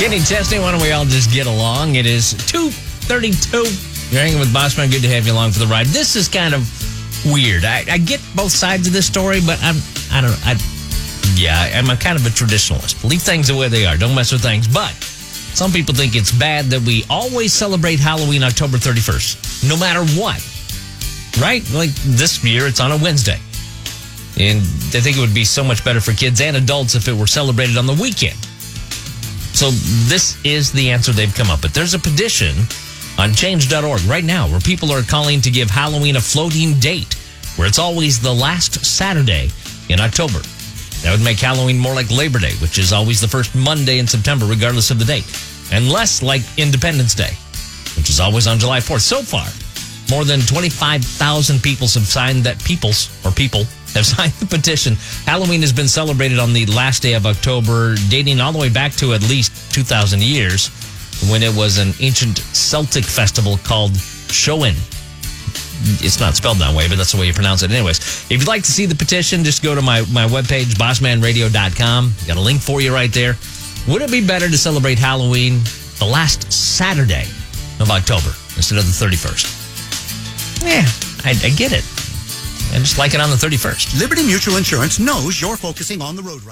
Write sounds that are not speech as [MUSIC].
Kenny Chesney, why don't we all just get along? It is 232. You're hanging with Bossman. Good to have you along for the ride. This is kind of weird. I, I get both sides of this story, but I'm, I don't I, yeah, I'm a kind of a traditionalist. Leave things the way they are. Don't mess with things. But some people think it's bad that we always celebrate Halloween October 31st, no matter what. Right? Like this year, it's on a Wednesday. And they think it would be so much better for kids and adults if it were celebrated on the weekend. So this is the answer they've come up with. There's a petition on change.org right now where people are calling to give Halloween a floating date where it's always the last Saturday in October. That would make Halloween more like Labor Day, which is always the first Monday in September, regardless of the date, and less like Independence Day, which is always on July 4th. So far, more than 25,000 people have signed that peoples or people have [LAUGHS] signed the petition. Halloween has been celebrated on the last day of October, dating all the way back to at least 2,000 years when it was an ancient Celtic festival called Samhain. It's not spelled that way, but that's the way you pronounce it. Anyways, if you'd like to see the petition, just go to my, my webpage, bossmanradio.com. Got a link for you right there. Would it be better to celebrate Halloween the last Saturday of October instead of the 31st? Yeah, I, I get it. I just like it on the 31st. Liberty Mutual Insurance knows you're focusing on the road right